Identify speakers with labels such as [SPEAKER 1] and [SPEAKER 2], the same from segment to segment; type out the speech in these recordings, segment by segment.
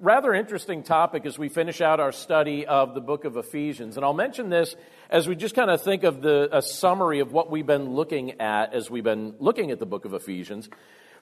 [SPEAKER 1] rather interesting topic as we finish out our study of the book of Ephesians. And I'll mention this as we just kind of think of the, a summary of what we've been looking at as we've been looking at the book of Ephesians.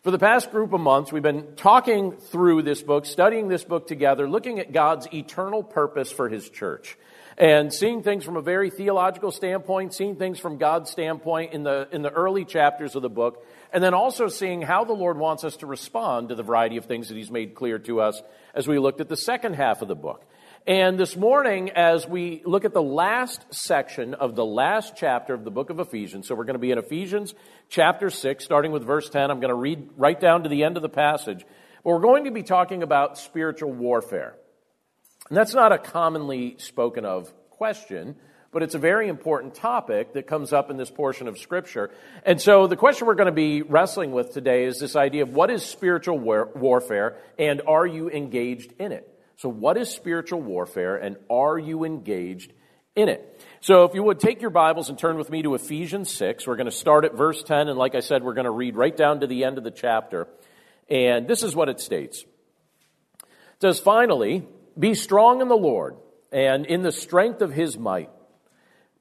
[SPEAKER 1] For the past group of months, we've been talking through this book, studying this book together, looking at God's eternal purpose for His church. And seeing things from a very theological standpoint, seeing things from God's standpoint in the, in the early chapters of the book, and then also seeing how the Lord wants us to respond to the variety of things that He's made clear to us as we looked at the second half of the book. And this morning, as we look at the last section of the last chapter of the book of Ephesians, so we're going to be in Ephesians chapter 6, starting with verse 10. I'm going to read right down to the end of the passage. But we're going to be talking about spiritual warfare. And that's not a commonly spoken of question, but it's a very important topic that comes up in this portion of Scripture. And so the question we're going to be wrestling with today is this idea of what is spiritual war- warfare and are you engaged in it? So, what is spiritual warfare and are you engaged in it? So, if you would take your Bibles and turn with me to Ephesians 6, we're going to start at verse 10, and like I said, we're going to read right down to the end of the chapter. And this is what it states It says, Finally, be strong in the Lord and in the strength of his might.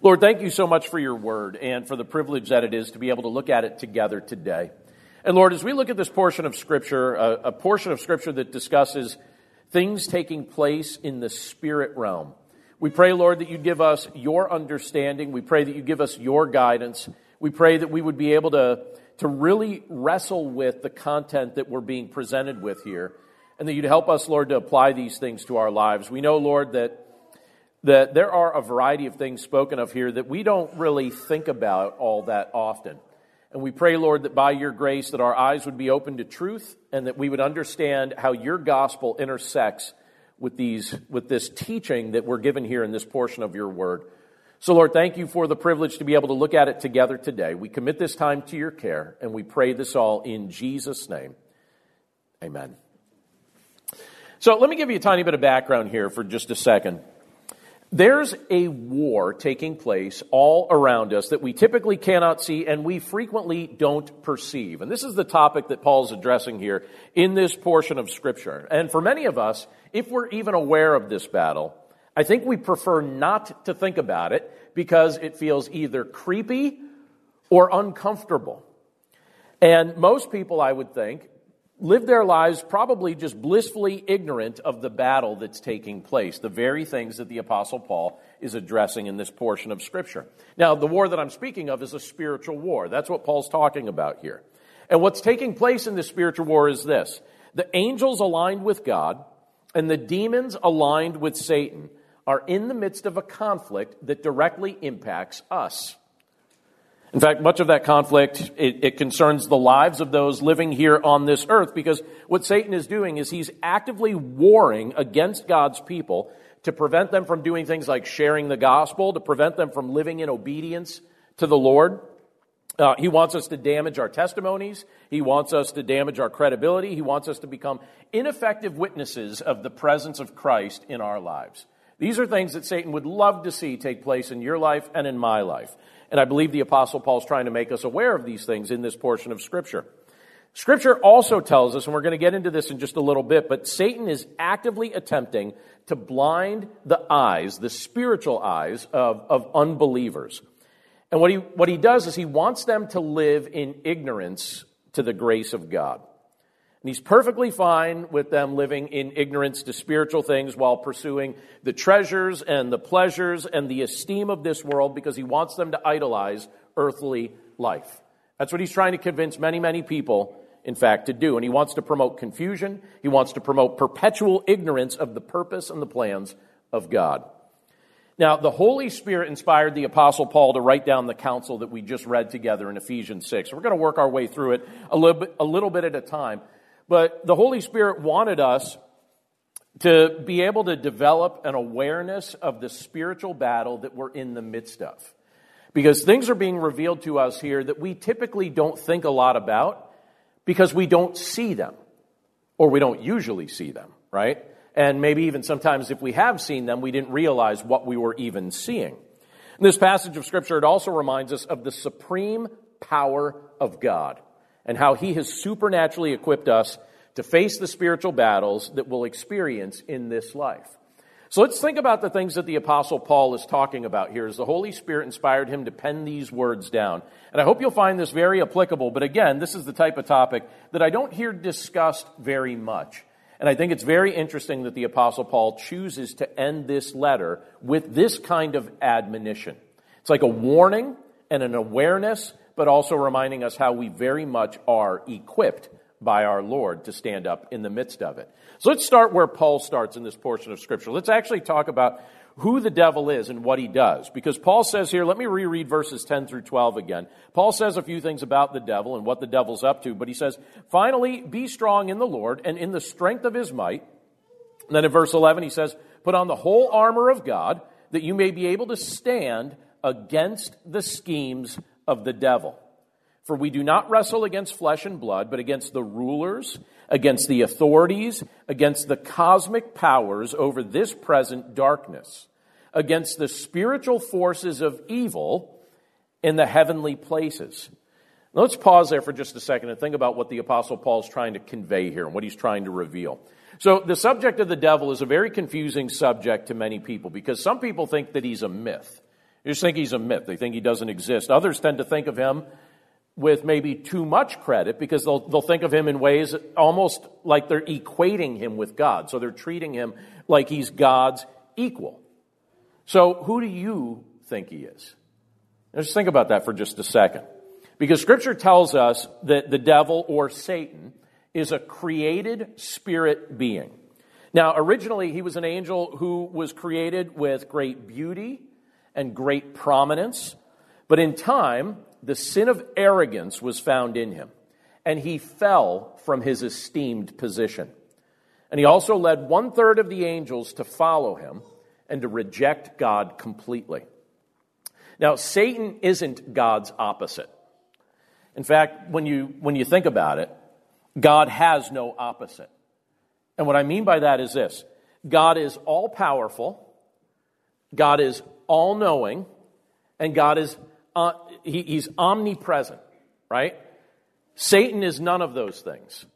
[SPEAKER 1] Lord, thank you so much for your word and for the privilege that it is to be able to look at it together today. And Lord, as we look at this portion of Scripture, a, a portion of Scripture that discusses things taking place in the spirit realm, we pray, Lord, that you give us your understanding. We pray that you give us your guidance. We pray that we would be able to, to really wrestle with the content that we're being presented with here, and that you'd help us, Lord, to apply these things to our lives. We know, Lord, that that there are a variety of things spoken of here that we don't really think about all that often. And we pray, Lord, that by your grace that our eyes would be open to truth and that we would understand how your gospel intersects with these with this teaching that we're given here in this portion of your word. So Lord, thank you for the privilege to be able to look at it together today. We commit this time to your care and we pray this all in Jesus name. Amen. So let me give you a tiny bit of background here for just a second. There's a war taking place all around us that we typically cannot see and we frequently don't perceive. And this is the topic that Paul's addressing here in this portion of Scripture. And for many of us, if we're even aware of this battle, I think we prefer not to think about it because it feels either creepy or uncomfortable. And most people, I would think, live their lives probably just blissfully ignorant of the battle that's taking place, the very things that the Apostle Paul is addressing in this portion of Scripture. Now, the war that I'm speaking of is a spiritual war. That's what Paul's talking about here. And what's taking place in this spiritual war is this the angels aligned with God and the demons aligned with Satan are in the midst of a conflict that directly impacts us. In fact, much of that conflict, it, it, concerns the lives of those living here on this earth because what Satan is doing is he's actively warring against God's people to prevent them from doing things like sharing the gospel, to prevent them from living in obedience to the Lord. Uh, he wants us to damage our testimonies. He wants us to damage our credibility. He wants us to become ineffective witnesses of the presence of Christ in our lives. These are things that Satan would love to see take place in your life and in my life. And I believe the Apostle Paul is trying to make us aware of these things in this portion of Scripture. Scripture also tells us, and we're going to get into this in just a little bit, but Satan is actively attempting to blind the eyes, the spiritual eyes of, of unbelievers. And what he, what he does is he wants them to live in ignorance to the grace of God. And he's perfectly fine with them living in ignorance to spiritual things while pursuing the treasures and the pleasures and the esteem of this world because he wants them to idolize earthly life. That's what he's trying to convince many, many people, in fact, to do. And he wants to promote confusion. He wants to promote perpetual ignorance of the purpose and the plans of God. Now, the Holy Spirit inspired the Apostle Paul to write down the counsel that we just read together in Ephesians 6. We're going to work our way through it a little bit, a little bit at a time. But the Holy Spirit wanted us to be able to develop an awareness of the spiritual battle that we're in the midst of. Because things are being revealed to us here that we typically don't think a lot about because we don't see them, or we don't usually see them, right? And maybe even sometimes if we have seen them, we didn't realize what we were even seeing. In this passage of Scripture, it also reminds us of the supreme power of God and how He has supernaturally equipped us to face the spiritual battles that we'll experience in this life. So let's think about the things that the Apostle Paul is talking about here as the Holy Spirit inspired him to pen these words down. And I hope you'll find this very applicable, but again, this is the type of topic that I don't hear discussed very much. And I think it's very interesting that the Apostle Paul chooses to end this letter with this kind of admonition. It's like a warning and an awareness but also reminding us how we very much are equipped by our Lord to stand up in the midst of it. So let's start where Paul starts in this portion of Scripture. Let's actually talk about who the devil is and what he does. Because Paul says here, let me reread verses 10 through 12 again. Paul says a few things about the devil and what the devil's up to, but he says, finally, be strong in the Lord and in the strength of his might. And then in verse 11, he says, put on the whole armor of God that you may be able to stand against the schemes of the devil. For we do not wrestle against flesh and blood, but against the rulers, against the authorities, against the cosmic powers over this present darkness, against the spiritual forces of evil in the heavenly places. Let's pause there for just a second and think about what the Apostle Paul is trying to convey here and what he's trying to reveal. So, the subject of the devil is a very confusing subject to many people because some people think that he's a myth. They just think he's a myth. They think he doesn't exist. Others tend to think of him with maybe too much credit because they'll, they'll think of him in ways almost like they're equating him with God. So they're treating him like he's God's equal. So who do you think he is? Now just think about that for just a second. Because scripture tells us that the devil or Satan is a created spirit being. Now, originally, he was an angel who was created with great beauty and great prominence. But in time, the sin of arrogance was found in him, and he fell from his esteemed position. And he also led one third of the angels to follow him and to reject God completely. Now, Satan isn't God's opposite. In fact, when you, when you think about it, God has no opposite. And what I mean by that is this God is all powerful, God is all knowing, and God is uh, he, he's omnipresent, right? Satan is none of those things.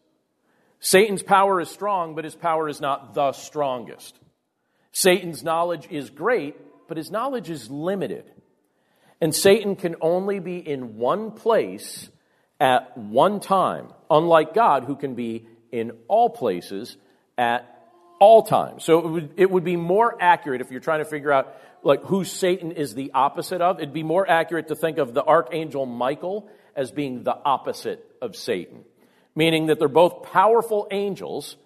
[SPEAKER 1] Satan's power is strong, but his power is not the strongest. Satan's knowledge is great, but his knowledge is limited. And Satan can only be in one place at one time, unlike God, who can be in all places at all time. So it would, it would be more accurate if you're trying to figure out like who Satan is the opposite of. It'd be more accurate to think of the archangel Michael as being the opposite of Satan, meaning that they're both powerful angels,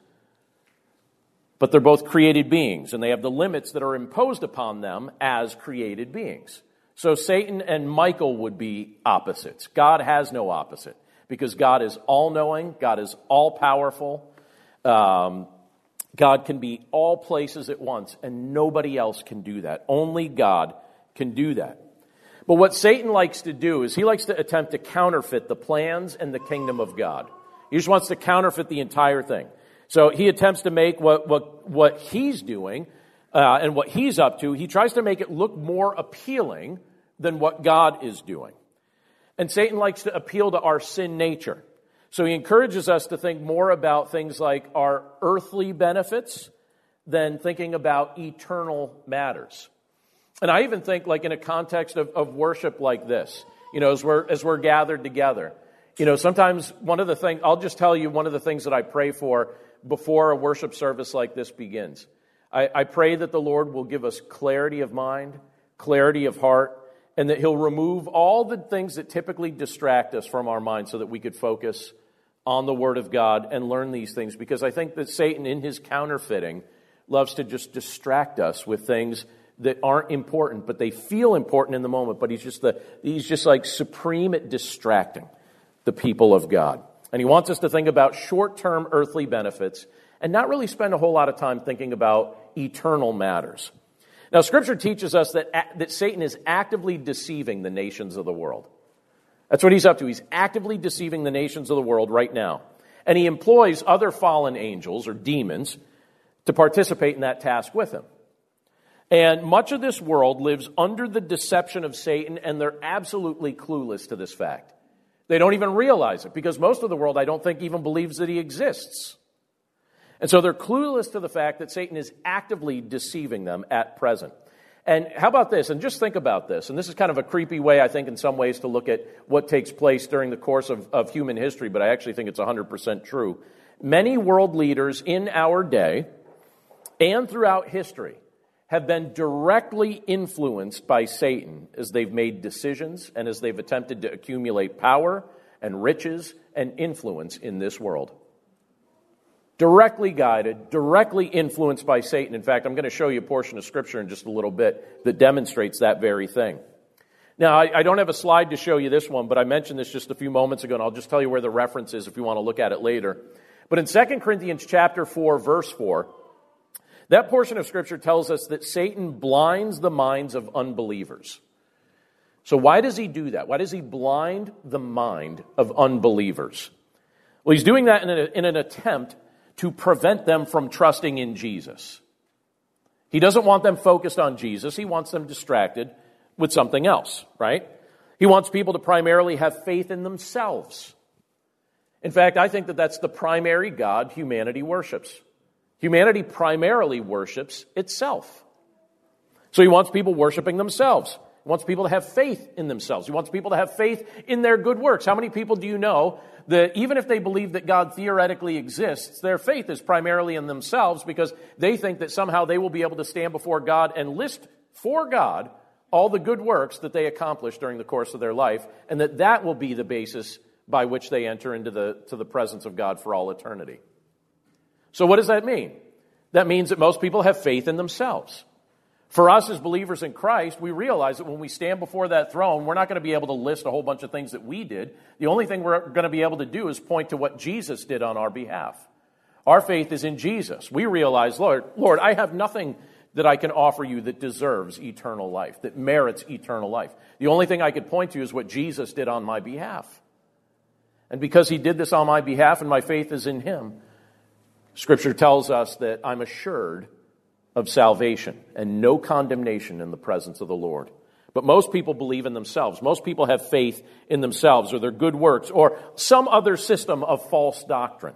[SPEAKER 1] but they're both created beings, and they have the limits that are imposed upon them as created beings. So Satan and Michael would be opposites. God has no opposite because God is all knowing, God is all powerful. Um, God can be all places at once, and nobody else can do that. Only God can do that. But what Satan likes to do is he likes to attempt to counterfeit the plans and the kingdom of God. He just wants to counterfeit the entire thing. So he attempts to make what, what, what he's doing uh, and what he's up to, he tries to make it look more appealing than what God is doing. And Satan likes to appeal to our sin nature. So he encourages us to think more about things like our earthly benefits than thinking about eternal matters. And I even think, like in a context of, of worship like this, you know, as we're, as we're gathered together, you know, sometimes one of the things, I'll just tell you one of the things that I pray for before a worship service like this begins. I, I pray that the Lord will give us clarity of mind, clarity of heart, and that He'll remove all the things that typically distract us from our mind so that we could focus on the Word of God and learn these things. Because I think that Satan, in his counterfeiting, loves to just distract us with things that aren't important, but they feel important in the moment. But he's just the he's just like supreme at distracting the people of God. And he wants us to think about short-term earthly benefits and not really spend a whole lot of time thinking about eternal matters. Now, Scripture teaches us that, that Satan is actively deceiving the nations of the world. That's what he's up to. He's actively deceiving the nations of the world right now. And he employs other fallen angels or demons to participate in that task with him. And much of this world lives under the deception of Satan, and they're absolutely clueless to this fact. They don't even realize it because most of the world, I don't think, even believes that he exists. And so they're clueless to the fact that Satan is actively deceiving them at present. And how about this? And just think about this. And this is kind of a creepy way, I think, in some ways, to look at what takes place during the course of, of human history, but I actually think it's 100% true. Many world leaders in our day and throughout history have been directly influenced by Satan as they've made decisions and as they've attempted to accumulate power and riches and influence in this world directly guided, directly influenced by Satan. In fact, I'm going to show you a portion of Scripture in just a little bit that demonstrates that very thing. Now, I, I, don't have a slide to show you this one, but I mentioned this just a few moments ago, and I'll just tell you where the reference is if you want to look at it later. But in 2 Corinthians chapter 4, verse 4, that portion of Scripture tells us that Satan blinds the minds of unbelievers. So, why does he do that? Why does he blind the mind of unbelievers? Well, he's doing that in, a, in an attempt to prevent them from trusting in Jesus. He doesn't want them focused on Jesus. He wants them distracted with something else, right? He wants people to primarily have faith in themselves. In fact, I think that that's the primary God humanity worships. Humanity primarily worships itself. So he wants people worshiping themselves. He wants people to have faith in themselves. He wants people to have faith in their good works. How many people do you know that even if they believe that God theoretically exists, their faith is primarily in themselves because they think that somehow they will be able to stand before God and list for God all the good works that they accomplished during the course of their life, and that that will be the basis by which they enter into the, to the presence of God for all eternity. So, what does that mean? That means that most people have faith in themselves. For us as believers in Christ, we realize that when we stand before that throne, we're not going to be able to list a whole bunch of things that we did. The only thing we're going to be able to do is point to what Jesus did on our behalf. Our faith is in Jesus. We realize, Lord, Lord, I have nothing that I can offer you that deserves eternal life, that merits eternal life. The only thing I could point to is what Jesus did on my behalf. And because he did this on my behalf and my faith is in him, Scripture tells us that I'm assured of salvation and no condemnation in the presence of the Lord. But most people believe in themselves. Most people have faith in themselves or their good works or some other system of false doctrine.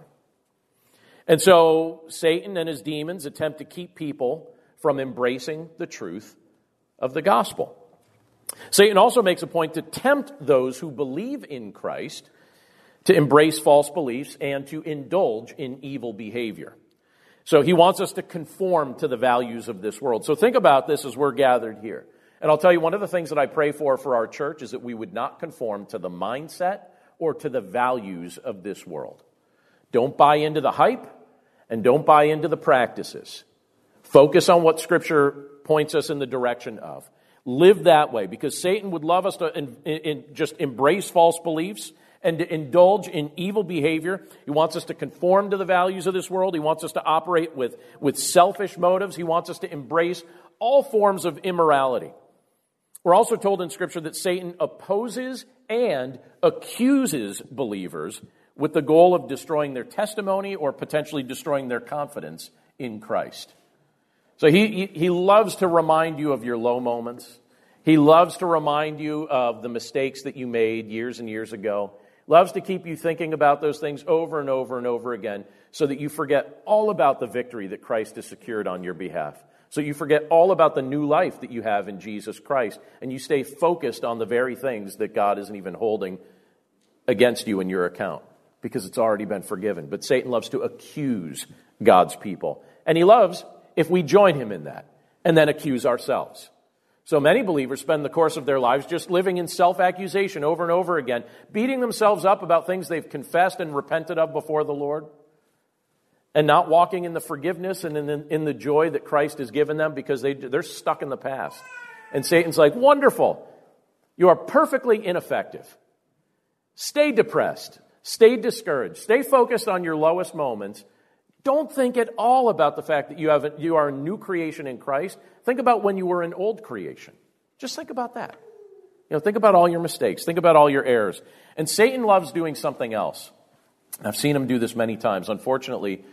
[SPEAKER 1] And so Satan and his demons attempt to keep people from embracing the truth of the gospel. Satan also makes a point to tempt those who believe in Christ to embrace false beliefs and to indulge in evil behavior. So he wants us to conform to the values of this world. So think about this as we're gathered here. And I'll tell you, one of the things that I pray for for our church is that we would not conform to the mindset or to the values of this world. Don't buy into the hype and don't buy into the practices. Focus on what Scripture points us in the direction of. Live that way because Satan would love us to in, in, just embrace false beliefs and to indulge in evil behavior. He wants us to conform to the values of this world. He wants us to operate with, with selfish motives. He wants us to embrace all forms of immorality. We're also told in Scripture that Satan opposes and accuses believers with the goal of destroying their testimony or potentially destroying their confidence in Christ. So he, he loves to remind you of your low moments. He loves to remind you of the mistakes that you made years and years ago. Loves to keep you thinking about those things over and over and over again so that you forget all about the victory that Christ has secured on your behalf. So you forget all about the new life that you have in Jesus Christ and you stay focused on the very things that God isn't even holding against you in your account because it's already been forgiven. But Satan loves to accuse God's people. And he loves if we join him in that and then accuse ourselves. So many believers spend the course of their lives just living in self accusation over and over again, beating themselves up about things they've confessed and repented of before the Lord, and not walking in the forgiveness and in the, in the joy that Christ has given them because they, they're stuck in the past. And Satan's like, wonderful. You are perfectly ineffective. Stay depressed. Stay discouraged. Stay focused on your lowest moments don't think at all about the fact that you, have a, you are a new creation in Christ. Think about when you were an old creation. Just think about that. You know, think about all your mistakes. Think about all your errors. And Satan loves doing something else. I've seen him do this many times. Unfortunately,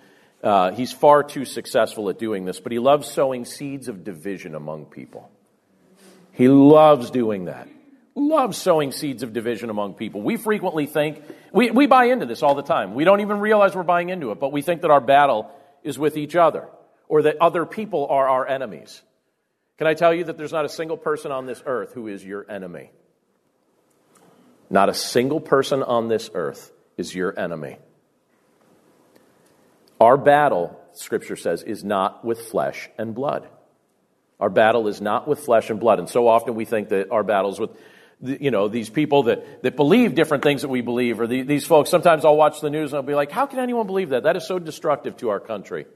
[SPEAKER 1] uh, he's far too successful at doing this, but he loves sowing seeds of division among people. He loves doing that loves sowing seeds of division among people. We frequently think, we, we buy into this all the time. We don't even realize we're buying into it, but we think that our battle is with each other or that other people are our enemies. Can I tell you that there's not a single person on this earth who is your enemy? Not a single person on this earth is your enemy. Our battle, Scripture says, is not with flesh and blood. Our battle is not with flesh and blood. And so often we think that our battle is with you know, these people that, that believe different things that we believe, or the, these folks, sometimes I'll watch the news and I'll be like, how can anyone believe that? That is so destructive to our country.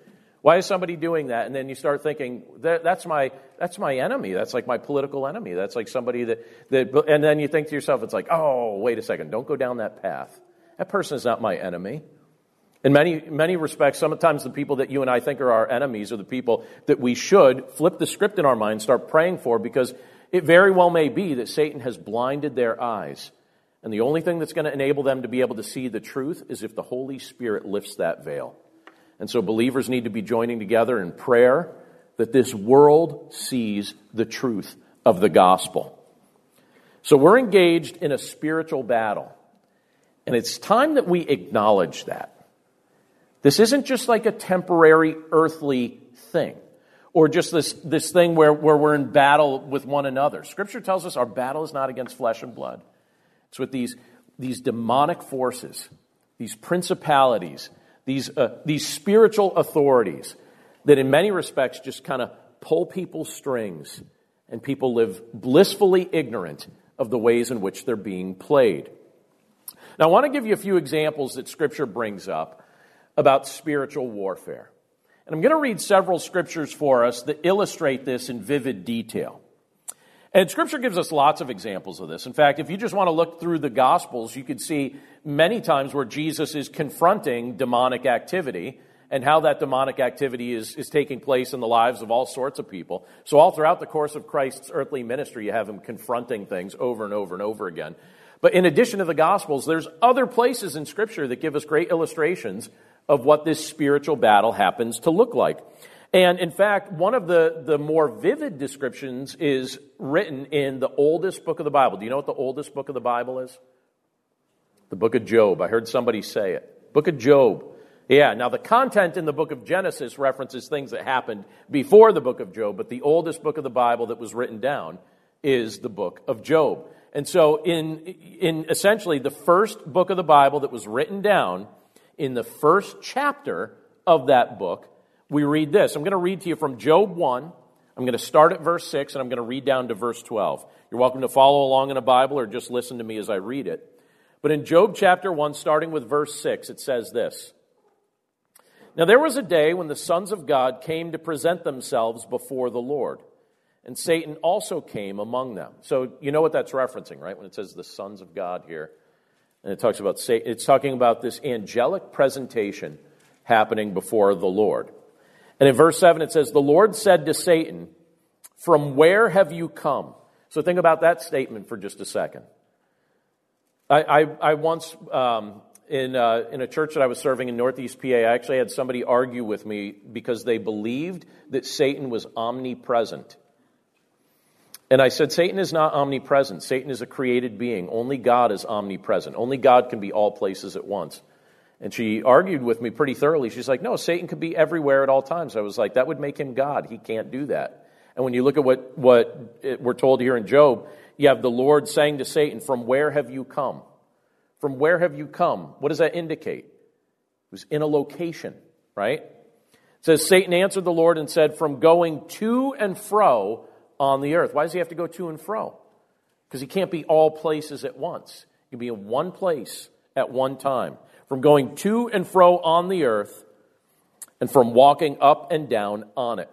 [SPEAKER 1] Why is somebody doing that? And then you start thinking, that, that's, my, that's my enemy. That's like my political enemy. That's like somebody that, that, and then you think to yourself, it's like, oh, wait a second, don't go down that path. That person is not my enemy. In many, many respects, sometimes the people that you and I think are our enemies are the people that we should flip the script in our mind, start praying for, because it very well may be that Satan has blinded their eyes. And the only thing that's going to enable them to be able to see the truth is if the Holy Spirit lifts that veil. And so believers need to be joining together in prayer that this world sees the truth of the gospel. So we're engaged in a spiritual battle. And it's time that we acknowledge that. This isn't just like a temporary earthly thing or just this, this thing where, where we're in battle with one another. Scripture tells us our battle is not against flesh and blood. It's with these, these demonic forces, these principalities, these, uh, these spiritual authorities that in many respects just kind of pull people's strings and people live blissfully ignorant of the ways in which they're being played. Now, I want to give you a few examples that Scripture brings up about spiritual warfare. And I'm going to read several scriptures for us that illustrate this in vivid detail. And scripture gives us lots of examples of this. In fact, if you just want to look through the gospels, you could see many times where Jesus is confronting demonic activity and how that demonic activity is, is taking place in the lives of all sorts of people. So all throughout the course of Christ's earthly ministry, you have him confronting things over and over and over again. But in addition to the gospels, there's other places in scripture that give us great illustrations of what this spiritual battle happens to look like. And in fact, one of the, the more vivid descriptions is written in the oldest book of the Bible. Do you know what the oldest book of the Bible is? The book of Job. I heard somebody say it. Book of Job. Yeah, now the content in the book of Genesis references things that happened before the book of Job, but the oldest book of the Bible that was written down is the book of Job. And so, in, in essentially the first book of the Bible that was written down, in the first chapter of that book, we read this. I'm going to read to you from Job 1. I'm going to start at verse 6 and I'm going to read down to verse 12. You're welcome to follow along in a Bible or just listen to me as I read it. But in Job chapter 1, starting with verse 6, it says this Now there was a day when the sons of God came to present themselves before the Lord and Satan also came among them. So you know what that's referencing, right? When it says the sons of God here. And it talks about it's talking about this angelic presentation happening before the Lord. And in verse 7 it says, The Lord said to Satan, From where have you come? So think about that statement for just a second. I, I, I once, um, in, uh, in a church that I was serving in Northeast PA, I actually had somebody argue with me because they believed that Satan was omnipresent. And I said, Satan is not omnipresent. Satan is a created being. Only God is omnipresent. Only God can be all places at once. And she argued with me pretty thoroughly. She's like, no, Satan could be everywhere at all times. I was like, that would make him God. He can't do that. And when you look at what, what we're told here in Job, you have the Lord saying to Satan, From where have you come? From where have you come? What does that indicate? It was in a location, right? It says, Satan answered the Lord and said, From going to and fro on the earth. Why does he have to go to and fro? Because he can't be all places at once. He can be in one place at one time. From going to and fro on the earth and from walking up and down on it.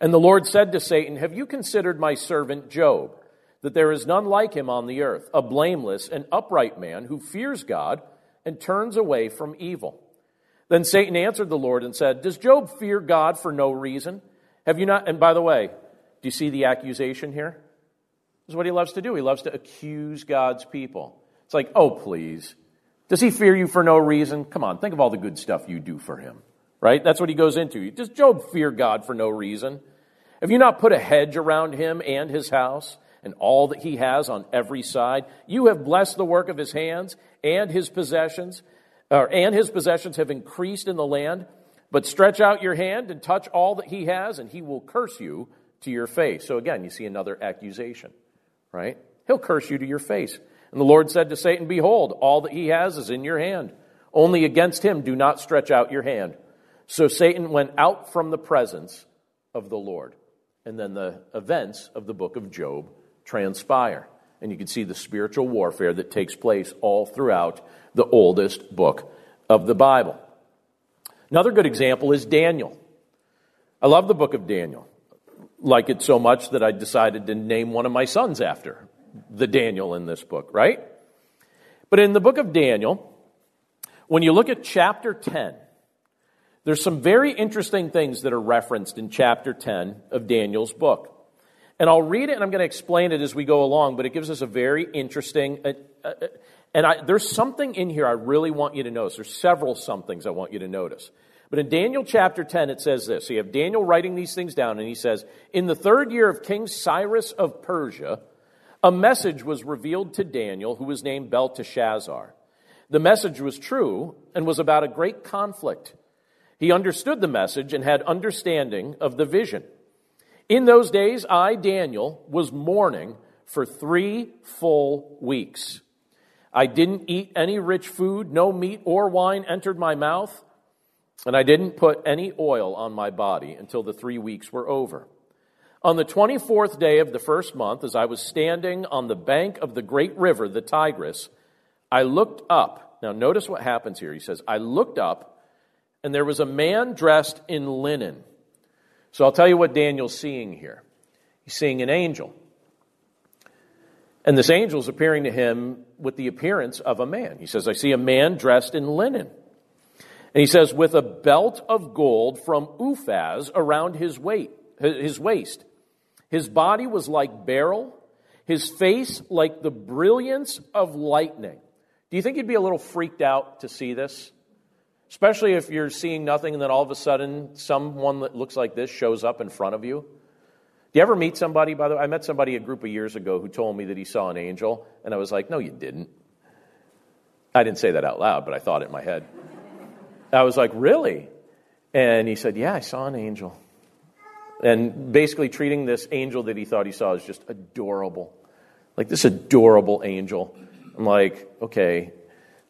[SPEAKER 1] And the Lord said to Satan, Have you considered my servant Job, that there is none like him on the earth, a blameless and upright man who fears God and turns away from evil? Then Satan answered the Lord and said, Does Job fear God for no reason? Have you not? And by the way, do you see the accusation here? This is what he loves to do. He loves to accuse God's people. It's like, oh, please. Does he fear you for no reason? Come on, think of all the good stuff you do for him, right? That's what he goes into. Does Job fear God for no reason? Have you not put a hedge around him and his house and all that he has on every side? You have blessed the work of his hands and his possessions, uh, and his possessions have increased in the land. But stretch out your hand and touch all that he has, and he will curse you to your face. So again, you see another accusation, right? He'll curse you to your face. And the Lord said to Satan, Behold, all that he has is in your hand. Only against him do not stretch out your hand. So Satan went out from the presence of the Lord. And then the events of the book of Job transpire. And you can see the spiritual warfare that takes place all throughout the oldest book of the Bible. Another good example is Daniel. I love the book of Daniel like it so much that I decided to name one of my sons after the Daniel in this book, right? But in the book of Daniel, when you look at chapter 10, there's some very interesting things that are referenced in chapter 10 of Daniel's book. And I'll read it and I'm going to explain it as we go along, but it gives us a very interesting. Uh, uh, and I, there's something in here I really want you to notice. There's several somethings I want you to notice. But in Daniel chapter 10, it says this. So you have Daniel writing these things down, and he says, In the third year of King Cyrus of Persia, a message was revealed to Daniel, who was named Belteshazzar. The message was true and was about a great conflict. He understood the message and had understanding of the vision. In those days, I, Daniel, was mourning for three full weeks. I didn't eat any rich food, no meat or wine entered my mouth and I didn't put any oil on my body until the three weeks were over. On the 24th day of the first month, as I was standing on the bank of the great river, the Tigris, I looked up. Now, notice what happens here. He says, I looked up, and there was a man dressed in linen. So I'll tell you what Daniel's seeing here. He's seeing an angel. And this angel is appearing to him with the appearance of a man. He says, I see a man dressed in linen. And he says, with a belt of gold from Uphaz around his, weight, his waist. His body was like beryl, his face like the brilliance of lightning. Do you think you'd be a little freaked out to see this? Especially if you're seeing nothing and then all of a sudden someone that looks like this shows up in front of you. Do you ever meet somebody, by the way? I met somebody a group of years ago who told me that he saw an angel, and I was like, no, you didn't. I didn't say that out loud, but I thought it in my head. I was like, Really? And he said, Yeah, I saw an angel. and basically treating this angel that he thought he saw as just adorable. Like this adorable angel. I'm like, okay,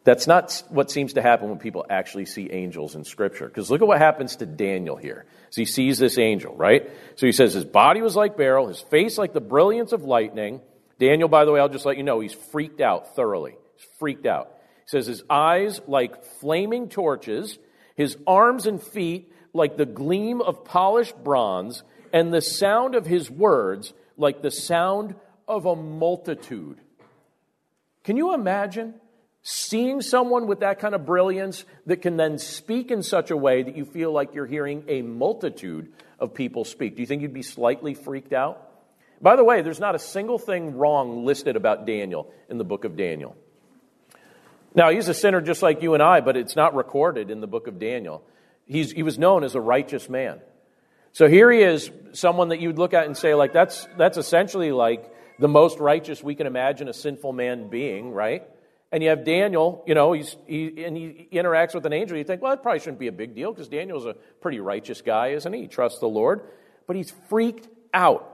[SPEAKER 1] that's not what seems to happen when people actually see angels in Scripture. Because look at what happens to Daniel here. So he sees this angel, right? So he says his body was like beryl, his face like the brilliance of lightning. Daniel, by the way, I'll just let you know, he's freaked out thoroughly. He's freaked out. Says his eyes like flaming torches, his arms and feet like the gleam of polished bronze, and the sound of his words like the sound of a multitude. Can you imagine seeing someone with that kind of brilliance that can then speak in such a way that you feel like you're hearing a multitude of people speak? Do you think you'd be slightly freaked out? By the way, there's not a single thing wrong listed about Daniel in the book of Daniel. Now, he's a sinner just like you and I, but it's not recorded in the book of Daniel. He's, he was known as a righteous man. So here he is, someone that you'd look at and say, like, that's, that's essentially like the most righteous we can imagine a sinful man being, right? And you have Daniel, you know, he's, he, and he interacts with an angel. You think, well, that probably shouldn't be a big deal because Daniel's a pretty righteous guy, isn't he? He trusts the Lord. But he's freaked out.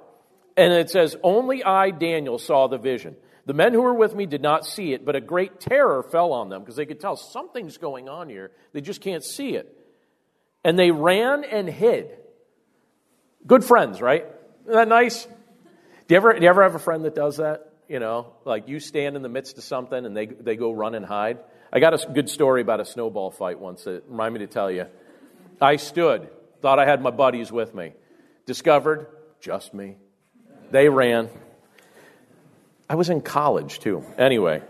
[SPEAKER 1] And it says, Only I, Daniel, saw the vision. The men who were with me did not see it, but a great terror fell on them because they could tell something's going on here. They just can't see it. And they ran and hid. Good friends, right? Isn't that nice? Do you ever, do you ever have a friend that does that? You know, like you stand in the midst of something and they, they go run and hide. I got a good story about a snowball fight once that remind me to tell you. I stood, thought I had my buddies with me. Discovered, just me. They ran. I was in college too. Anyway.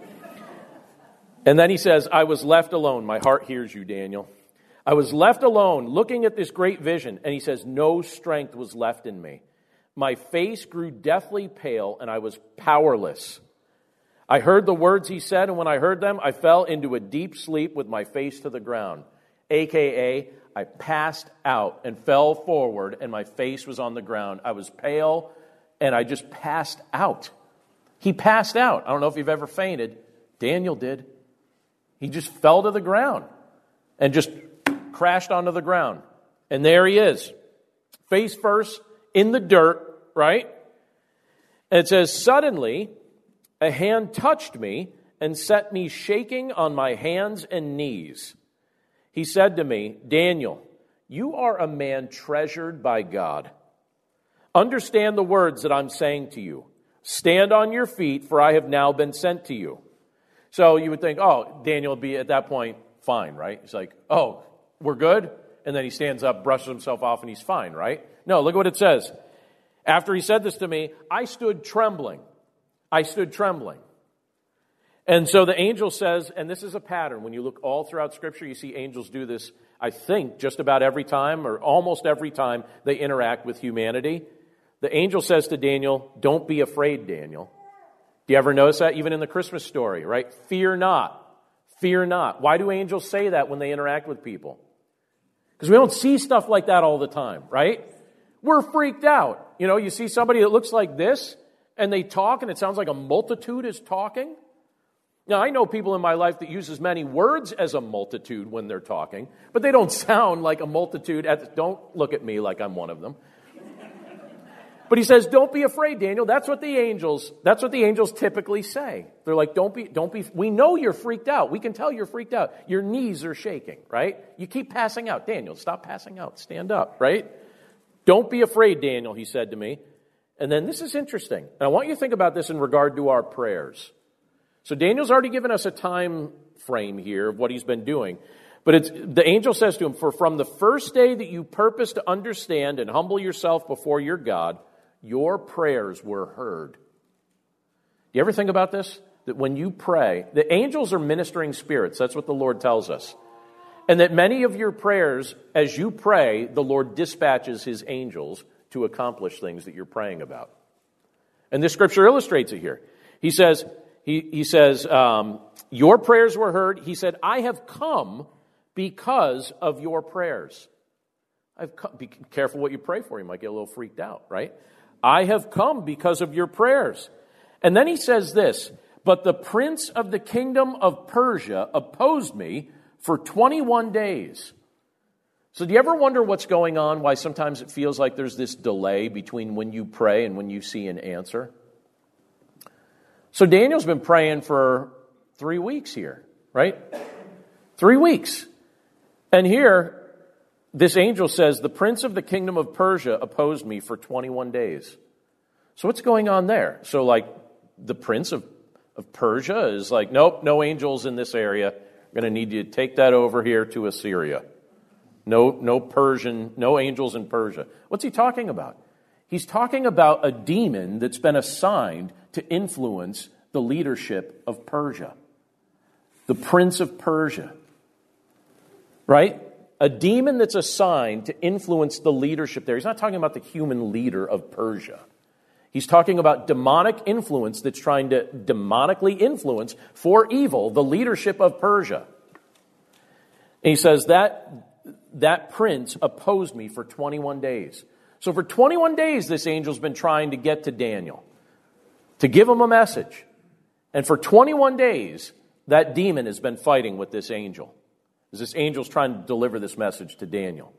[SPEAKER 1] And then he says, I was left alone. My heart hears you, Daniel. I was left alone looking at this great vision. And he says, No strength was left in me. My face grew deathly pale, and I was powerless. I heard the words he said, and when I heard them, I fell into a deep sleep with my face to the ground. AKA, I passed out and fell forward, and my face was on the ground. I was pale, and I just passed out. He passed out. I don't know if you've ever fainted. Daniel did. He just fell to the ground and just crashed onto the ground. And there he is, face first, in the dirt, right? And it says, Suddenly, a hand touched me and set me shaking on my hands and knees. He said to me, Daniel, you are a man treasured by God. Understand the words that I'm saying to you. Stand on your feet, for I have now been sent to you. So you would think, oh, Daniel would be at that point fine, right? He's like, oh, we're good. And then he stands up, brushes himself off, and he's fine, right? No, look at what it says. After he said this to me, I stood trembling. I stood trembling. And so the angel says, and this is a pattern. When you look all throughout Scripture, you see angels do this, I think, just about every time or almost every time they interact with humanity. The angel says to Daniel, Don't be afraid, Daniel. Do you ever notice that? Even in the Christmas story, right? Fear not. Fear not. Why do angels say that when they interact with people? Because we don't see stuff like that all the time, right? We're freaked out. You know, you see somebody that looks like this and they talk and it sounds like a multitude is talking. Now, I know people in my life that use as many words as a multitude when they're talking, but they don't sound like a multitude. At, don't look at me like I'm one of them. But he says, don't be afraid, Daniel. That's what the angels, that's what the angels typically say. They're like, don't be, don't be, we know you're freaked out. We can tell you're freaked out. Your knees are shaking, right? You keep passing out. Daniel, stop passing out. Stand up, right? Don't be afraid, Daniel, he said to me. And then this is interesting. And I want you to think about this in regard to our prayers. So Daniel's already given us a time frame here of what he's been doing. But it's, the angel says to him, For from the first day that you purpose to understand and humble yourself before your God, your prayers were heard. Do you ever think about this? That when you pray, the angels are ministering spirits. That's what the Lord tells us. And that many of your prayers, as you pray, the Lord dispatches his angels to accomplish things that you're praying about. And this scripture illustrates it here. He says, he, he says, um, Your prayers were heard. He said, I have come because of your prayers. I've come, be careful what you pray for. You might get a little freaked out, right? I have come because of your prayers. And then he says this, but the prince of the kingdom of Persia opposed me for 21 days. So, do you ever wonder what's going on? Why sometimes it feels like there's this delay between when you pray and when you see an answer? So, Daniel's been praying for three weeks here, right? Three weeks. And here, this angel says, The prince of the kingdom of Persia opposed me for 21 days. So, what's going on there? So, like, the prince of, of Persia is like, Nope, no angels in this area. I'm going to need you to take that over here to Assyria. No, no Persian, no angels in Persia. What's he talking about? He's talking about a demon that's been assigned to influence the leadership of Persia. The prince of Persia. Right? A demon that's assigned to influence the leadership there. He's not talking about the human leader of Persia. He's talking about demonic influence that's trying to demonically influence for evil the leadership of Persia. And he says that that prince opposed me for 21 days. So for 21 days, this angel's been trying to get to Daniel, to give him a message. And for 21 days, that demon has been fighting with this angel. As this angel's trying to deliver this message to Daniel.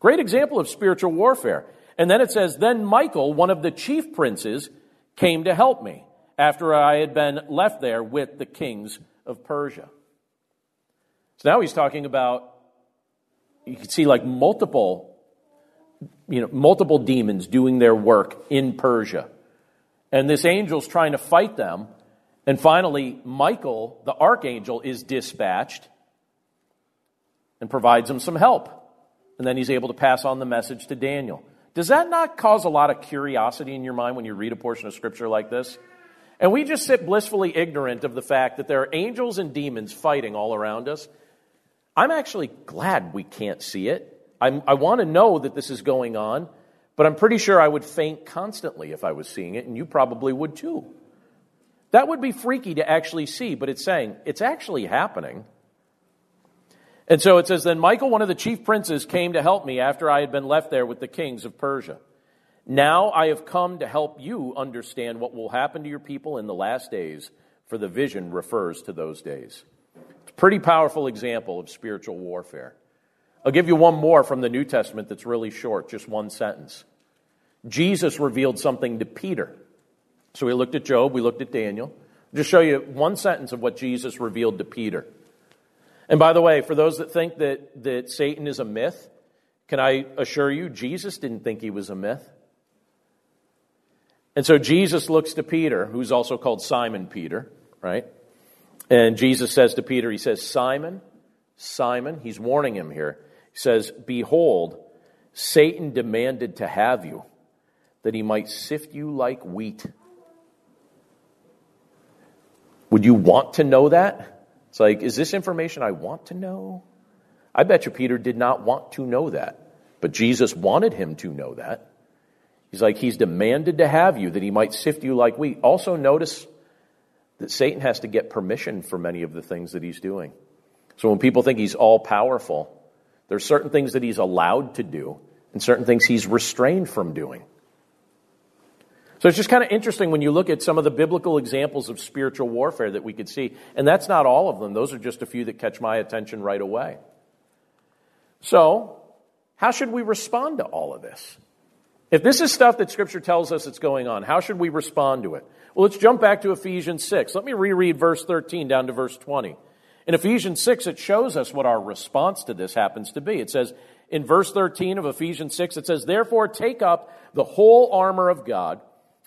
[SPEAKER 1] Great example of spiritual warfare. And then it says, Then Michael, one of the chief princes, came to help me after I had been left there with the kings of Persia. So now he's talking about you can see like multiple, you know, multiple demons doing their work in Persia. And this angel's trying to fight them. And finally, Michael, the archangel, is dispatched and provides him some help. And then he's able to pass on the message to Daniel. Does that not cause a lot of curiosity in your mind when you read a portion of scripture like this? And we just sit blissfully ignorant of the fact that there are angels and demons fighting all around us. I'm actually glad we can't see it. I'm, i want to know that this is going on, but I'm pretty sure I would faint constantly if I was seeing it, and you probably would too. That would be freaky to actually see, but it's saying it's actually happening. And so it says, Then Michael, one of the chief princes, came to help me after I had been left there with the kings of Persia. Now I have come to help you understand what will happen to your people in the last days, for the vision refers to those days. It's a pretty powerful example of spiritual warfare. I'll give you one more from the New Testament that's really short, just one sentence. Jesus revealed something to Peter. So we looked at Job, we looked at Daniel. I'll just show you one sentence of what Jesus revealed to Peter. And by the way, for those that think that, that Satan is a myth, can I assure you, Jesus didn't think he was a myth. And so Jesus looks to Peter, who's also called Simon Peter, right? And Jesus says to Peter, He says, Simon, Simon, He's warning him here. He says, Behold, Satan demanded to have you, that he might sift you like wheat. Would you want to know that? It's like, is this information I want to know? I bet you Peter did not want to know that, but Jesus wanted him to know that. He's like, He's demanded to have you that he might sift you like wheat. Also, notice that Satan has to get permission for many of the things that he's doing. So when people think he's all powerful, there's certain things that he's allowed to do and certain things he's restrained from doing. So it's just kind of interesting when you look at some of the biblical examples of spiritual warfare that we could see. And that's not all of them, those are just a few that catch my attention right away. So, how should we respond to all of this? If this is stuff that Scripture tells us it's going on, how should we respond to it? Well, let's jump back to Ephesians 6. Let me reread verse 13 down to verse 20. In Ephesians 6, it shows us what our response to this happens to be. It says, in verse 13 of Ephesians 6, it says, Therefore, take up the whole armor of God,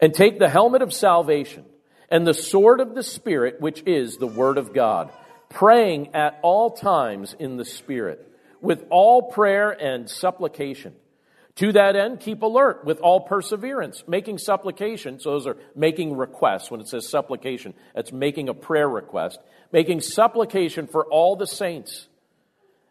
[SPEAKER 1] And take the helmet of salvation and the sword of the Spirit, which is the Word of God, praying at all times in the Spirit, with all prayer and supplication to that end, keep alert with all perseverance, making supplication. So those are making requests. When it says supplication, that's making a prayer request. Making supplication for all the saints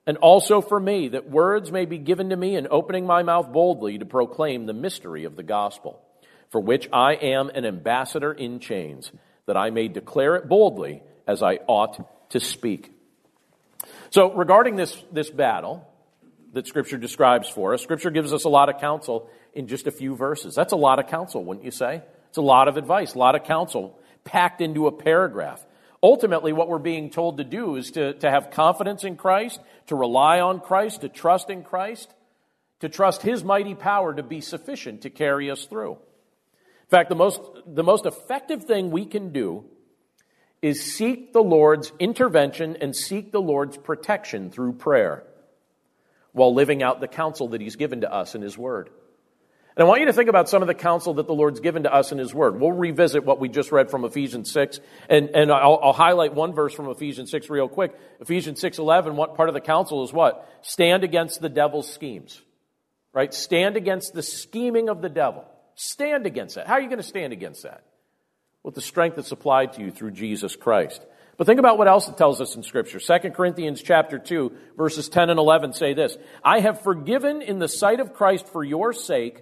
[SPEAKER 1] and also for me, that words may be given to me in opening my mouth boldly to proclaim the mystery of the gospel, for which I am an ambassador in chains, that I may declare it boldly as I ought to speak. So, regarding this, this battle that Scripture describes for us, Scripture gives us a lot of counsel in just a few verses. That's a lot of counsel, wouldn't you say? It's a lot of advice, a lot of counsel packed into a paragraph. Ultimately, what we're being told to do is to, to have confidence in Christ, to rely on Christ, to trust in Christ, to trust His mighty power to be sufficient to carry us through. In fact, the most, the most effective thing we can do is seek the Lord's intervention and seek the Lord's protection through prayer while living out the counsel that He's given to us in His Word. And I want you to think about some of the counsel that the Lord's given to us in His Word. We'll revisit what we just read from Ephesians 6, and, and I'll, I'll highlight one verse from Ephesians 6 real quick. Ephesians 6 11, what part of the counsel is what? Stand against the devil's schemes. Right? Stand against the scheming of the devil. Stand against that. How are you going to stand against that? with the strength that's supplied to you through Jesus Christ. But think about what else it tells us in Scripture. 2 Corinthians chapter 2, verses 10 and 11 say this I have forgiven in the sight of Christ for your sake,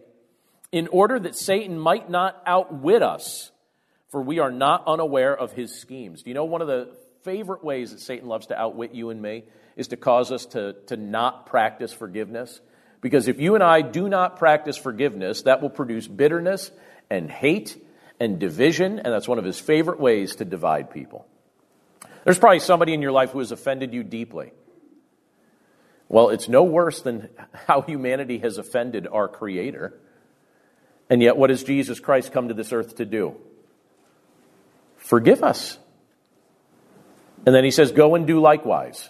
[SPEAKER 1] in order that Satan might not outwit us, for we are not unaware of his schemes. Do you know one of the favorite ways that Satan loves to outwit you and me is to cause us to, to not practice forgiveness? Because if you and I do not practice forgiveness, that will produce bitterness and hate and division, and that's one of his favorite ways to divide people. There's probably somebody in your life who has offended you deeply. Well, it's no worse than how humanity has offended our Creator. And yet, what has Jesus Christ come to this earth to do? Forgive us. And then he says, Go and do likewise.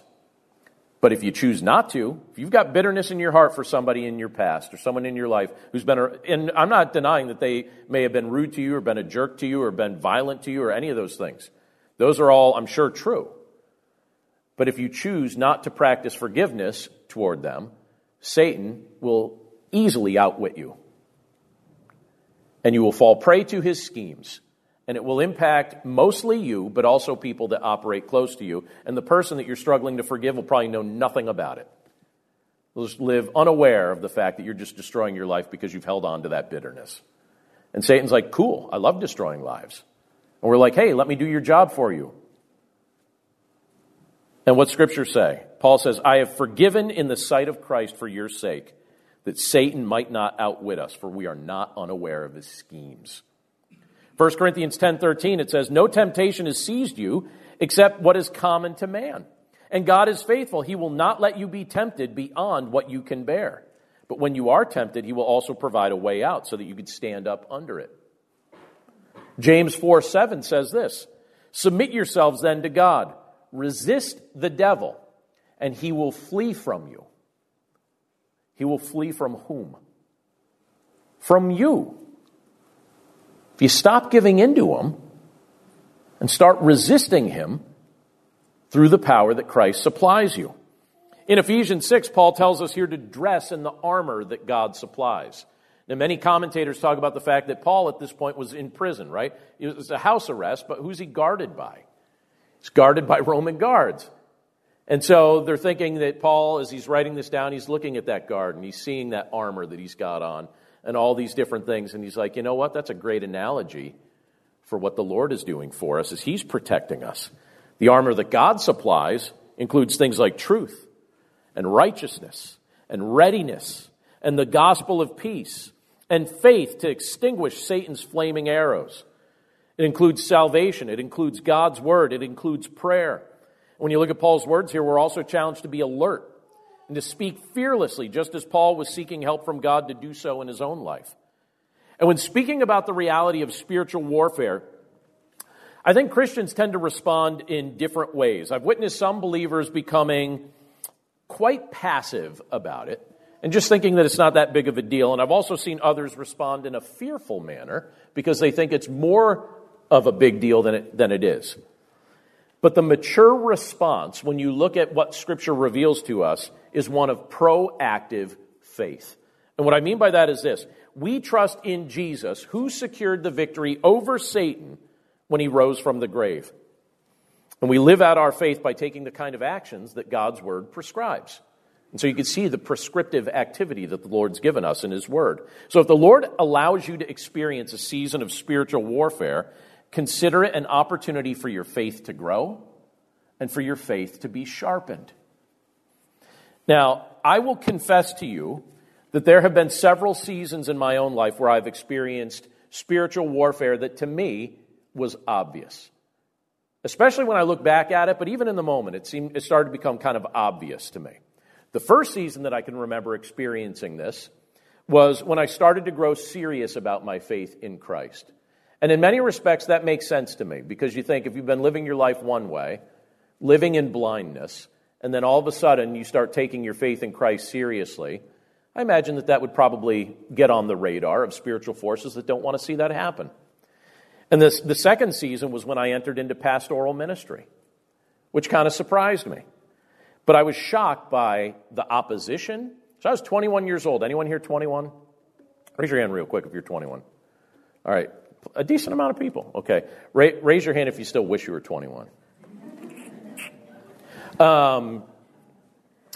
[SPEAKER 1] But if you choose not to, if you've got bitterness in your heart for somebody in your past or someone in your life who's been, and I'm not denying that they may have been rude to you or been a jerk to you or been violent to you or any of those things. Those are all, I'm sure, true. But if you choose not to practice forgiveness toward them, Satan will easily outwit you. And you will fall prey to his schemes and it will impact mostly you, but also people that operate close to you. And the person that you're struggling to forgive will probably know nothing about it. They'll just live unaware of the fact that you're just destroying your life because you've held on to that bitterness. And Satan's like, cool, I love destroying lives. And we're like, hey, let me do your job for you. And what scripture say? Paul says, I have forgiven in the sight of Christ for your sake, that Satan might not outwit us, for we are not unaware of his schemes. 1 Corinthians 10:13 it says no temptation has seized you except what is common to man. And God is faithful. He will not let you be tempted beyond what you can bear. But when you are tempted, he will also provide a way out so that you could stand up under it. James 4 7 says this Submit yourselves then to God, resist the devil, and he will flee from you. He will flee from whom? From you. If you stop giving in to him and start resisting him through the power that Christ supplies you. In Ephesians 6, Paul tells us here to dress in the armor that God supplies. Now, many commentators talk about the fact that Paul at this point was in prison, right? It was a house arrest, but who's he guarded by? He's guarded by Roman guards. And so they're thinking that Paul, as he's writing this down, he's looking at that guard and he's seeing that armor that he's got on and all these different things. And he's like, you know what? That's a great analogy for what the Lord is doing for us, is He's protecting us. The armor that God supplies includes things like truth and righteousness and readiness and the gospel of peace and faith to extinguish Satan's flaming arrows. It includes salvation. It includes God's word. It includes prayer. When you look at Paul's words here, we're also challenged to be alert and to speak fearlessly, just as Paul was seeking help from God to do so in his own life. And when speaking about the reality of spiritual warfare, I think Christians tend to respond in different ways. I've witnessed some believers becoming quite passive about it and just thinking that it's not that big of a deal. And I've also seen others respond in a fearful manner because they think it's more of a big deal than it, than it is. But the mature response, when you look at what Scripture reveals to us, is one of proactive faith. And what I mean by that is this we trust in Jesus, who secured the victory over Satan when he rose from the grave. And we live out our faith by taking the kind of actions that God's word prescribes. And so you can see the prescriptive activity that the Lord's given us in His Word. So if the Lord allows you to experience a season of spiritual warfare, consider it an opportunity for your faith to grow and for your faith to be sharpened. Now, I will confess to you that there have been several seasons in my own life where I've experienced spiritual warfare that to me was obvious. Especially when I look back at it, but even in the moment, it seemed it started to become kind of obvious to me. The first season that I can remember experiencing this was when I started to grow serious about my faith in Christ. And in many respects, that makes sense to me because you think if you've been living your life one way, living in blindness, and then all of a sudden you start taking your faith in Christ seriously, I imagine that that would probably get on the radar of spiritual forces that don't want to see that happen. And this, the second season was when I entered into pastoral ministry, which kind of surprised me. But I was shocked by the opposition. So I was 21 years old. Anyone here 21? Raise your hand real quick if you're 21. All right, a decent amount of people. Okay, raise your hand if you still wish you were 21. Um,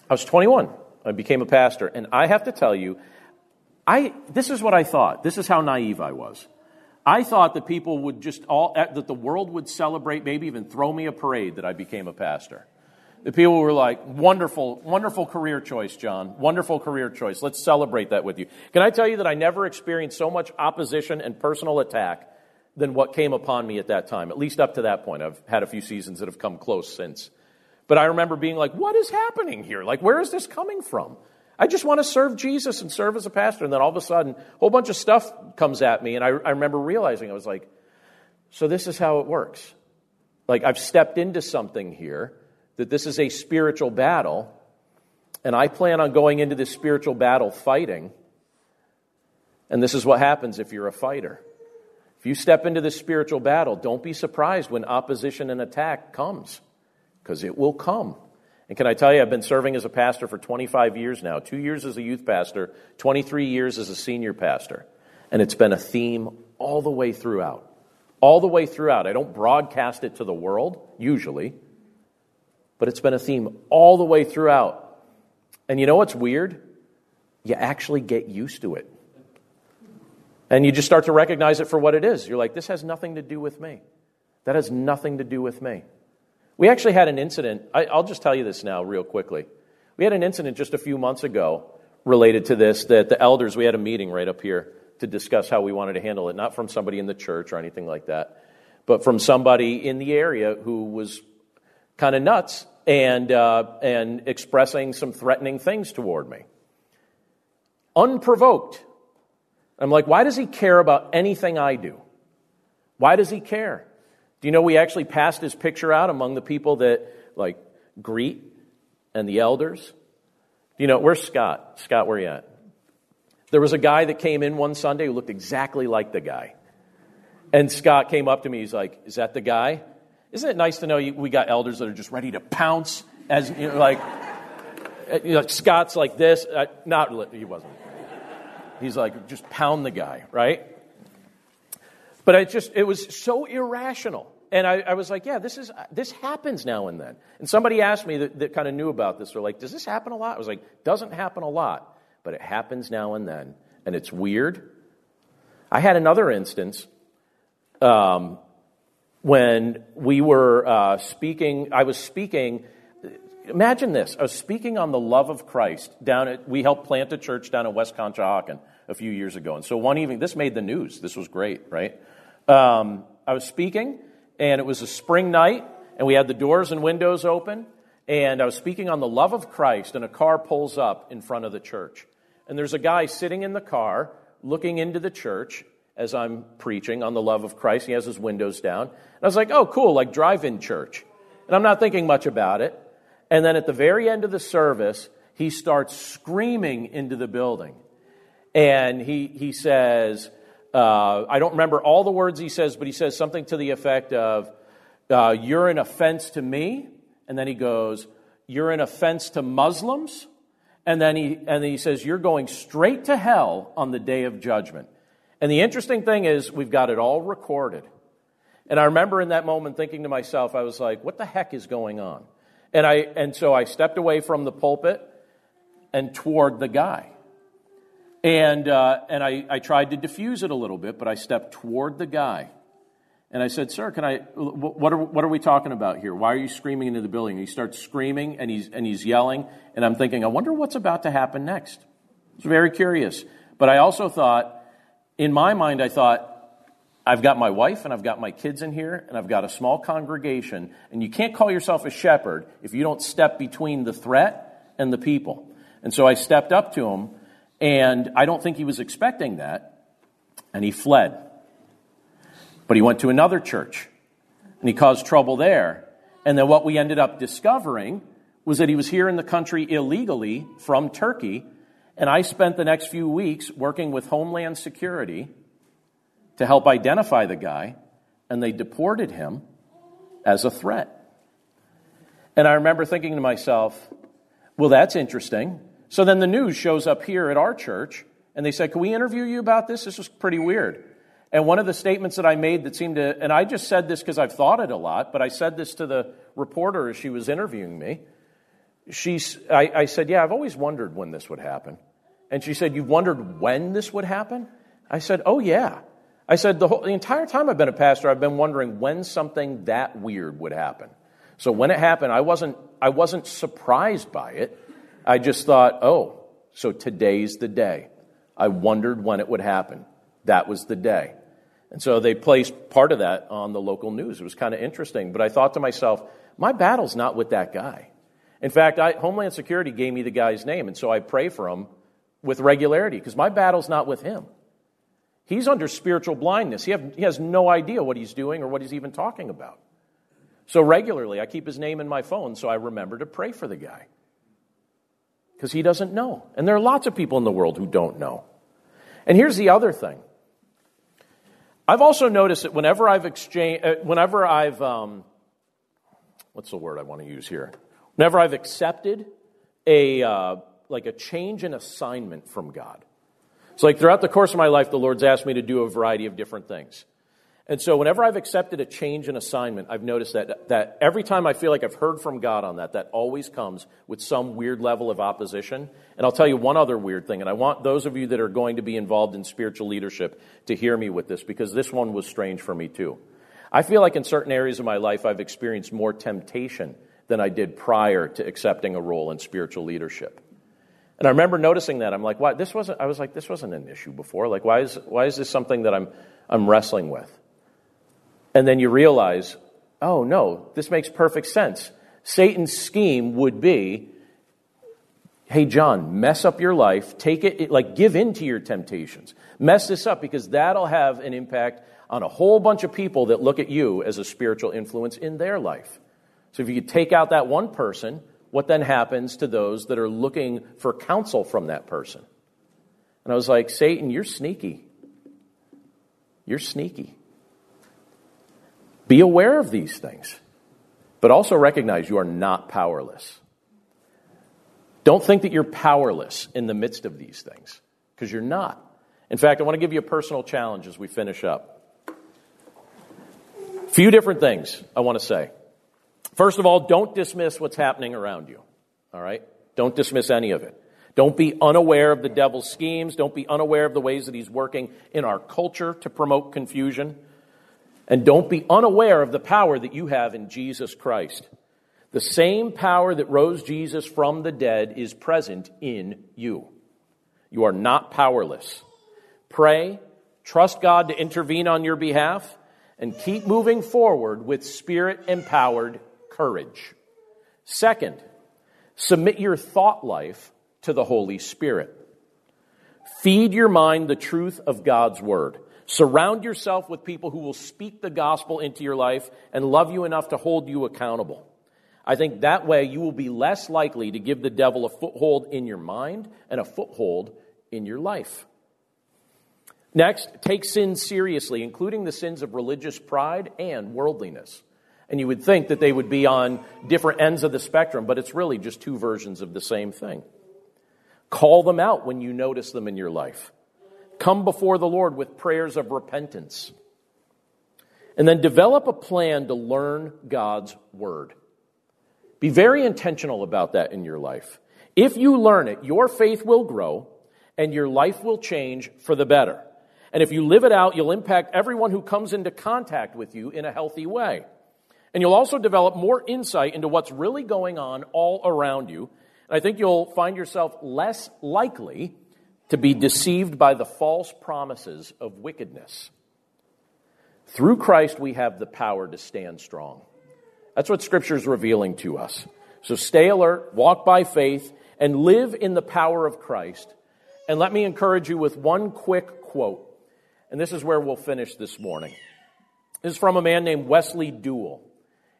[SPEAKER 1] I was 21. I became a pastor, and I have to tell you, I this is what I thought. This is how naive I was. I thought that people would just all that the world would celebrate, maybe even throw me a parade that I became a pastor. The people were like, wonderful, wonderful career choice, John. Wonderful career choice. Let's celebrate that with you. Can I tell you that I never experienced so much opposition and personal attack than what came upon me at that time, at least up to that point. I've had a few seasons that have come close since. But I remember being like, what is happening here? Like, where is this coming from? I just want to serve Jesus and serve as a pastor. And then all of a sudden, a whole bunch of stuff comes at me. And I, I remember realizing, I was like, so this is how it works. Like, I've stepped into something here that this is a spiritual battle, and I plan on going into this spiritual battle fighting. And this is what happens if you're a fighter. If you step into this spiritual battle, don't be surprised when opposition and attack comes, because it will come. And can I tell you, I've been serving as a pastor for 25 years now two years as a youth pastor, 23 years as a senior pastor. And it's been a theme all the way throughout. All the way throughout. I don't broadcast it to the world, usually, but it's been a theme all the way throughout. And you know what's weird? You actually get used to it. And you just start to recognize it for what it is. You're like, this has nothing to do with me. That has nothing to do with me. We actually had an incident. I, will just tell you this now, real quickly. We had an incident just a few months ago related to this that the elders, we had a meeting right up here to discuss how we wanted to handle it, not from somebody in the church or anything like that, but from somebody in the area who was kind of nuts and, uh, and expressing some threatening things toward me. Unprovoked. I'm like, why does he care about anything I do? Why does he care? Do you know we actually passed his picture out among the people that like greet and the elders? Do you know, where's Scott? Scott, where you at? There was a guy that came in one Sunday who looked exactly like the guy. And Scott came up to me. He's like, Is that the guy? Isn't it nice to know you, we got elders that are just ready to pounce as, you know, like, you know, Scott's like this. Uh, not, he wasn't. He's like, just pound the guy, right? But it just, it was so irrational. And I, I, was like, yeah, this is this happens now and then. And somebody asked me that, that kind of knew about this. They're like, does this happen a lot? I was like, doesn't happen a lot, but it happens now and then, and it's weird. I had another instance um, when we were uh, speaking, I was speaking. Imagine this: I was speaking on the love of Christ down at. We helped plant a church down in West Conshohocken a few years ago, and so one evening, this made the news. This was great, right? Um, I was speaking, and it was a spring night, and we had the doors and windows open, and I was speaking on the love of Christ, and a car pulls up in front of the church, and there's a guy sitting in the car looking into the church, as I'm preaching on the love of Christ. He has his windows down. And I was like, oh, cool, like drive in church. And I'm not thinking much about it. And then at the very end of the service, he starts screaming into the building. And he, he says, uh, I don't remember all the words he says, but he says something to the effect of, uh, You're an offense to me. And then he goes, You're an offense to Muslims. And then he, and then he says, You're going straight to hell on the day of judgment. And the interesting thing is, we've got it all recorded. And I remember in that moment thinking to myself, I was like, what the heck is going on? And, I, and so I stepped away from the pulpit and toward the guy. And, uh, and I, I tried to diffuse it a little bit, but I stepped toward the guy. And I said, Sir, can I, what are, what are we talking about here? Why are you screaming into the building? And he starts screaming and he's, and he's yelling. And I'm thinking, I wonder what's about to happen next. I was very curious. But I also thought, in my mind, I thought, I've got my wife and I've got my kids in here and I've got a small congregation. And you can't call yourself a shepherd if you don't step between the threat and the people. And so I stepped up to him and I don't think he was expecting that. And he fled. But he went to another church and he caused trouble there. And then what we ended up discovering was that he was here in the country illegally from Turkey. And I spent the next few weeks working with Homeland Security to help identify the guy, and they deported him as a threat. And I remember thinking to myself, well, that's interesting. So then the news shows up here at our church, and they said, Can we interview you about this? This is pretty weird. And one of the statements that I made that seemed to, and I just said this because I've thought it a lot, but I said this to the reporter as she was interviewing me. She, I, I said, Yeah, I've always wondered when this would happen. And she said, You've wondered when this would happen? I said, Oh, yeah. I said, the, whole, the entire time I've been a pastor, I've been wondering when something that weird would happen. So when it happened, I wasn't, I wasn't surprised by it. I just thought, oh, so today's the day. I wondered when it would happen. That was the day. And so they placed part of that on the local news. It was kind of interesting. But I thought to myself, my battle's not with that guy. In fact, I, Homeland Security gave me the guy's name, and so I pray for him with regularity because my battle's not with him. He's under spiritual blindness. He, have, he has no idea what he's doing or what he's even talking about. So regularly, I keep his name in my phone so I remember to pray for the guy. Because he doesn't know. And there are lots of people in the world who don't know. And here's the other thing. I've also noticed that whenever I've exchanged, uh, whenever I've, um, what's the word I want to use here? Whenever I've accepted a, uh, like a change in assignment from God, it's like throughout the course of my life, the Lord's asked me to do a variety of different things. And so whenever I've accepted a change in assignment, I've noticed that, that every time I feel like I've heard from God on that, that always comes with some weird level of opposition. And I'll tell you one other weird thing, and I want those of you that are going to be involved in spiritual leadership to hear me with this, because this one was strange for me too. I feel like in certain areas of my life, I've experienced more temptation than I did prior to accepting a role in spiritual leadership. And I remember noticing that. I'm like, why this wasn't I was like, this wasn't an issue before. Like, why is why is this something that I'm I'm wrestling with? And then you realize, oh no, this makes perfect sense. Satan's scheme would be, hey John, mess up your life, take it like give in to your temptations. Mess this up because that'll have an impact on a whole bunch of people that look at you as a spiritual influence in their life. So if you could take out that one person, what then happens to those that are looking for counsel from that person? And I was like, Satan, you're sneaky. You're sneaky. Be aware of these things, but also recognize you are not powerless. Don't think that you're powerless in the midst of these things, because you're not. In fact, I want to give you a personal challenge as we finish up. A few different things I want to say. First of all, don't dismiss what's happening around you. All right? Don't dismiss any of it. Don't be unaware of the devil's schemes. Don't be unaware of the ways that he's working in our culture to promote confusion. And don't be unaware of the power that you have in Jesus Christ. The same power that rose Jesus from the dead is present in you. You are not powerless. Pray, trust God to intervene on your behalf, and keep moving forward with spirit empowered courage. Second, submit your thought life to the Holy Spirit. Feed your mind the truth of God's Word. Surround yourself with people who will speak the gospel into your life and love you enough to hold you accountable. I think that way you will be less likely to give the devil a foothold in your mind and a foothold in your life. Next, take sin seriously, including the sins of religious pride and worldliness. And you would think that they would be on different ends of the spectrum, but it's really just two versions of the same thing. Call them out when you notice them in your life. Come before the Lord with prayers of repentance. And then develop a plan to learn God's Word. Be very intentional about that in your life. If you learn it, your faith will grow and your life will change for the better. And if you live it out, you'll impact everyone who comes into contact with you in a healthy way. And you'll also develop more insight into what's really going on all around you. And I think you'll find yourself less likely to be deceived by the false promises of wickedness. Through Christ, we have the power to stand strong. That's what Scripture is revealing to us. So stay alert, walk by faith, and live in the power of Christ. And let me encourage you with one quick quote. And this is where we'll finish this morning. This is from a man named Wesley Duewel.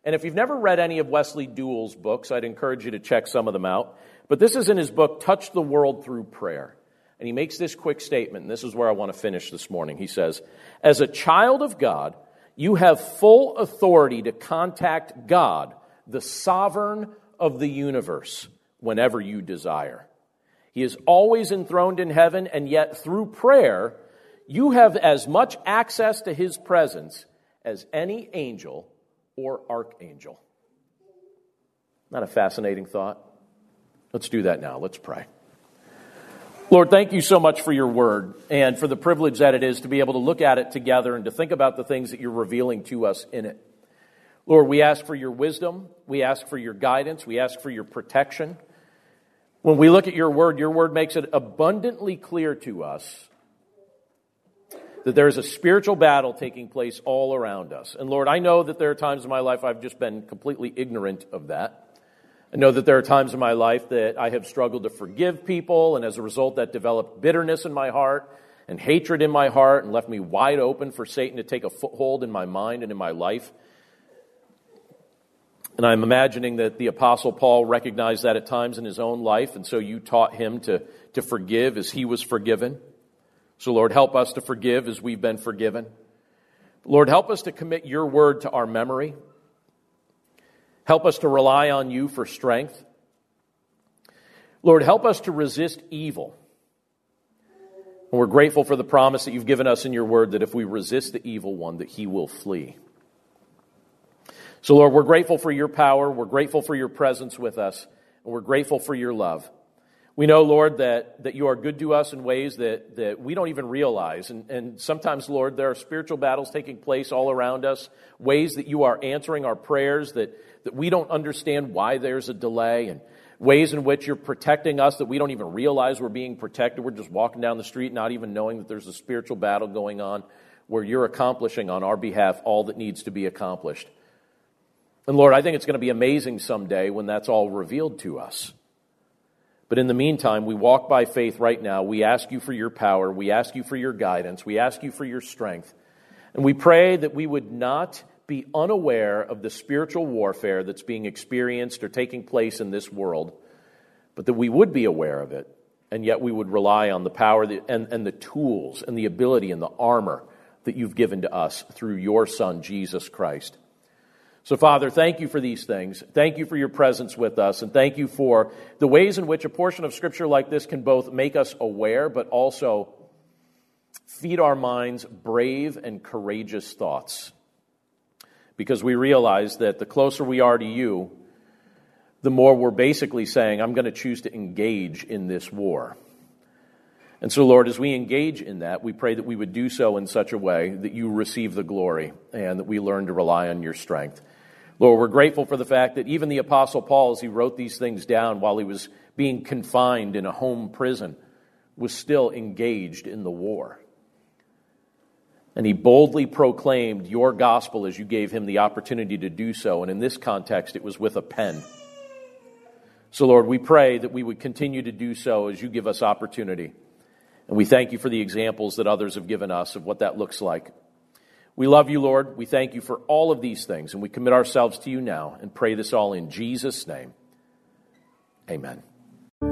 [SPEAKER 1] And if you've never read any of Wesley Duewel's books, I'd encourage you to check some of them out. But this is in his book, Touch the World Through Prayer. And he makes this quick statement, and this is where I want to finish this morning. He says, As a child of God, you have full authority to contact God, the sovereign of the universe, whenever you desire. He is always enthroned in heaven, and yet through prayer, you have as much access to his presence as any angel or archangel. Not a fascinating thought? Let's do that now. Let's pray. Lord, thank you so much for your word and for the privilege that it is to be able to look at it together and to think about the things that you're revealing to us in it. Lord, we ask for your wisdom. We ask for your guidance. We ask for your protection. When we look at your word, your word makes it abundantly clear to us that there is a spiritual battle taking place all around us. And Lord, I know that there are times in my life I've just been completely ignorant of that. I know that there are times in my life that I have struggled to forgive people, and as a result, that developed bitterness in my heart and hatred in my heart and left me wide open for Satan to take a foothold in my mind and in my life. And I'm imagining that the Apostle Paul recognized that at times in his own life, and so you taught him to, to forgive as he was forgiven. So, Lord, help us to forgive as we've been forgiven. Lord, help us to commit your word to our memory. Help us to rely on you for strength. Lord, help us to resist evil. And we're grateful for the promise that you've given us in your word that if we resist the evil one, that he will flee. So, Lord, we're grateful for your power. We're grateful for your presence with us. And we're grateful for your love. We know, Lord, that, that you are good to us in ways that, that we don't even realize. And, and sometimes, Lord, there are spiritual battles taking place all around us, ways that you are answering our prayers that, that we don't understand why there's a delay, and ways in which you're protecting us that we don't even realize we're being protected. We're just walking down the street, not even knowing that there's a spiritual battle going on where you're accomplishing on our behalf all that needs to be accomplished. And Lord, I think it's going to be amazing someday when that's all revealed to us. But in the meantime, we walk by faith right now. We ask you for your power. We ask you for your guidance. We ask you for your strength. And we pray that we would not be unaware of the spiritual warfare that's being experienced or taking place in this world, but that we would be aware of it, and yet we would rely on the power and, and the tools and the ability and the armor that you've given to us through your Son, Jesus Christ. So, Father, thank you for these things. Thank you for your presence with us. And thank you for the ways in which a portion of Scripture like this can both make us aware, but also feed our minds brave and courageous thoughts. Because we realize that the closer we are to you, the more we're basically saying, I'm going to choose to engage in this war. And so, Lord, as we engage in that, we pray that we would do so in such a way that you receive the glory and that we learn to rely on your strength. Lord, we're grateful for the fact that even the Apostle Paul, as he wrote these things down while he was being confined in a home prison, was still engaged in the war. And he boldly proclaimed your gospel as you gave him the opportunity to do so. And in this context, it was with a pen. So, Lord, we pray that we would continue to do so as you give us opportunity. And we thank you for the examples that others have given us of what that looks like. We love you, Lord. We thank you for all of these things, and we commit ourselves to you now and pray this all in Jesus' name. Amen.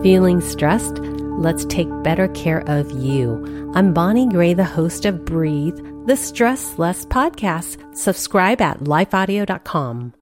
[SPEAKER 2] Feeling stressed? Let's take better care of you. I'm Bonnie Gray, the host of Breathe, the Stress Less podcast. Subscribe at lifeaudio.com.